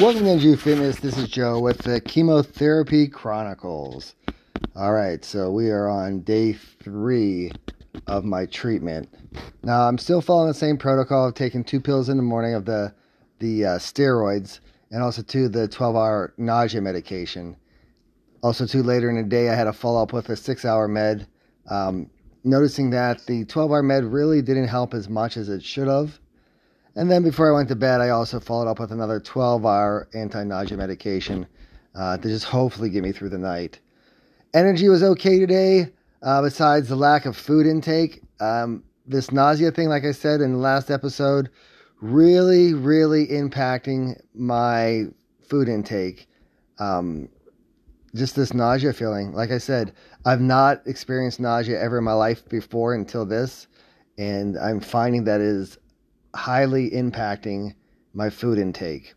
Welcome to NG Fitness. This is Joe with the Chemotherapy Chronicles. All right, so we are on day three of my treatment. Now I'm still following the same protocol of taking two pills in the morning of the the uh, steroids and also two the 12-hour nausea medication. Also, two later in the day, I had a follow up with a six-hour med. Um, noticing that the 12-hour med really didn't help as much as it should have. And then before I went to bed, I also followed up with another 12 hour anti nausea medication uh, to just hopefully get me through the night. Energy was okay today, uh, besides the lack of food intake. Um, this nausea thing, like I said in the last episode, really, really impacting my food intake. Um, just this nausea feeling. Like I said, I've not experienced nausea ever in my life before until this, and I'm finding that is highly impacting my food intake.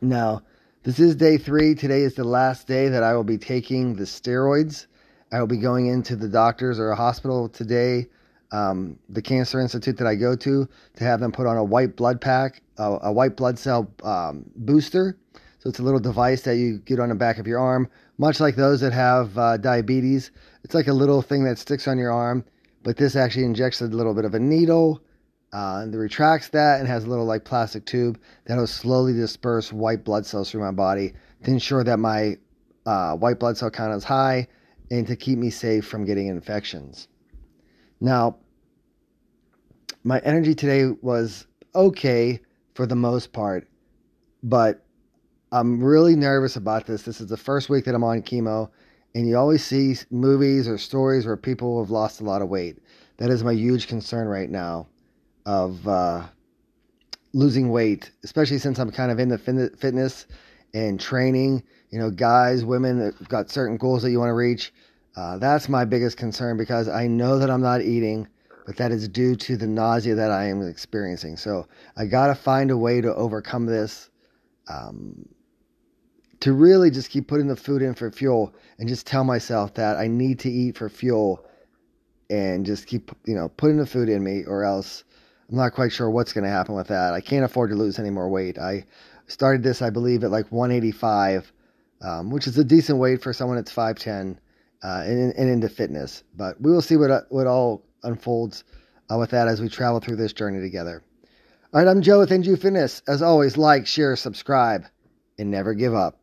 Now, this is day three. Today is the last day that I will be taking the steroids. I will be going into the doctors or a hospital today, um, the cancer institute that I go to, to have them put on a white blood pack, a, a white blood cell um, booster. So it's a little device that you get on the back of your arm, much like those that have uh, diabetes. It's like a little thing that sticks on your arm, but this actually injects a little bit of a needle uh, and it retracts that and has a little like plastic tube that'll slowly disperse white blood cells through my body to ensure that my uh, white blood cell count is high and to keep me safe from getting infections. Now, my energy today was okay for the most part, but I'm really nervous about this. This is the first week that I'm on chemo, and you always see movies or stories where people have lost a lot of weight. That is my huge concern right now of uh, losing weight, especially since I'm kind of in the fitness and training. You know, guys, women that got certain goals that you want to reach. Uh, that's my biggest concern because I know that I'm not eating, but that is due to the nausea that I am experiencing. So I got to find a way to overcome this. Um, to really just keep putting the food in for fuel and just tell myself that I need to eat for fuel and just keep, you know, putting the food in me or else I'm not quite sure what's going to happen with that. I can't afford to lose any more weight. I started this, I believe, at like 185, um, which is a decent weight for someone that's 5'10 uh, and, and, into fitness. But we will see what, what all unfolds uh, with that as we travel through this journey together. All right, I'm Joe with NG Fitness. As always, like, share, subscribe, and never give up.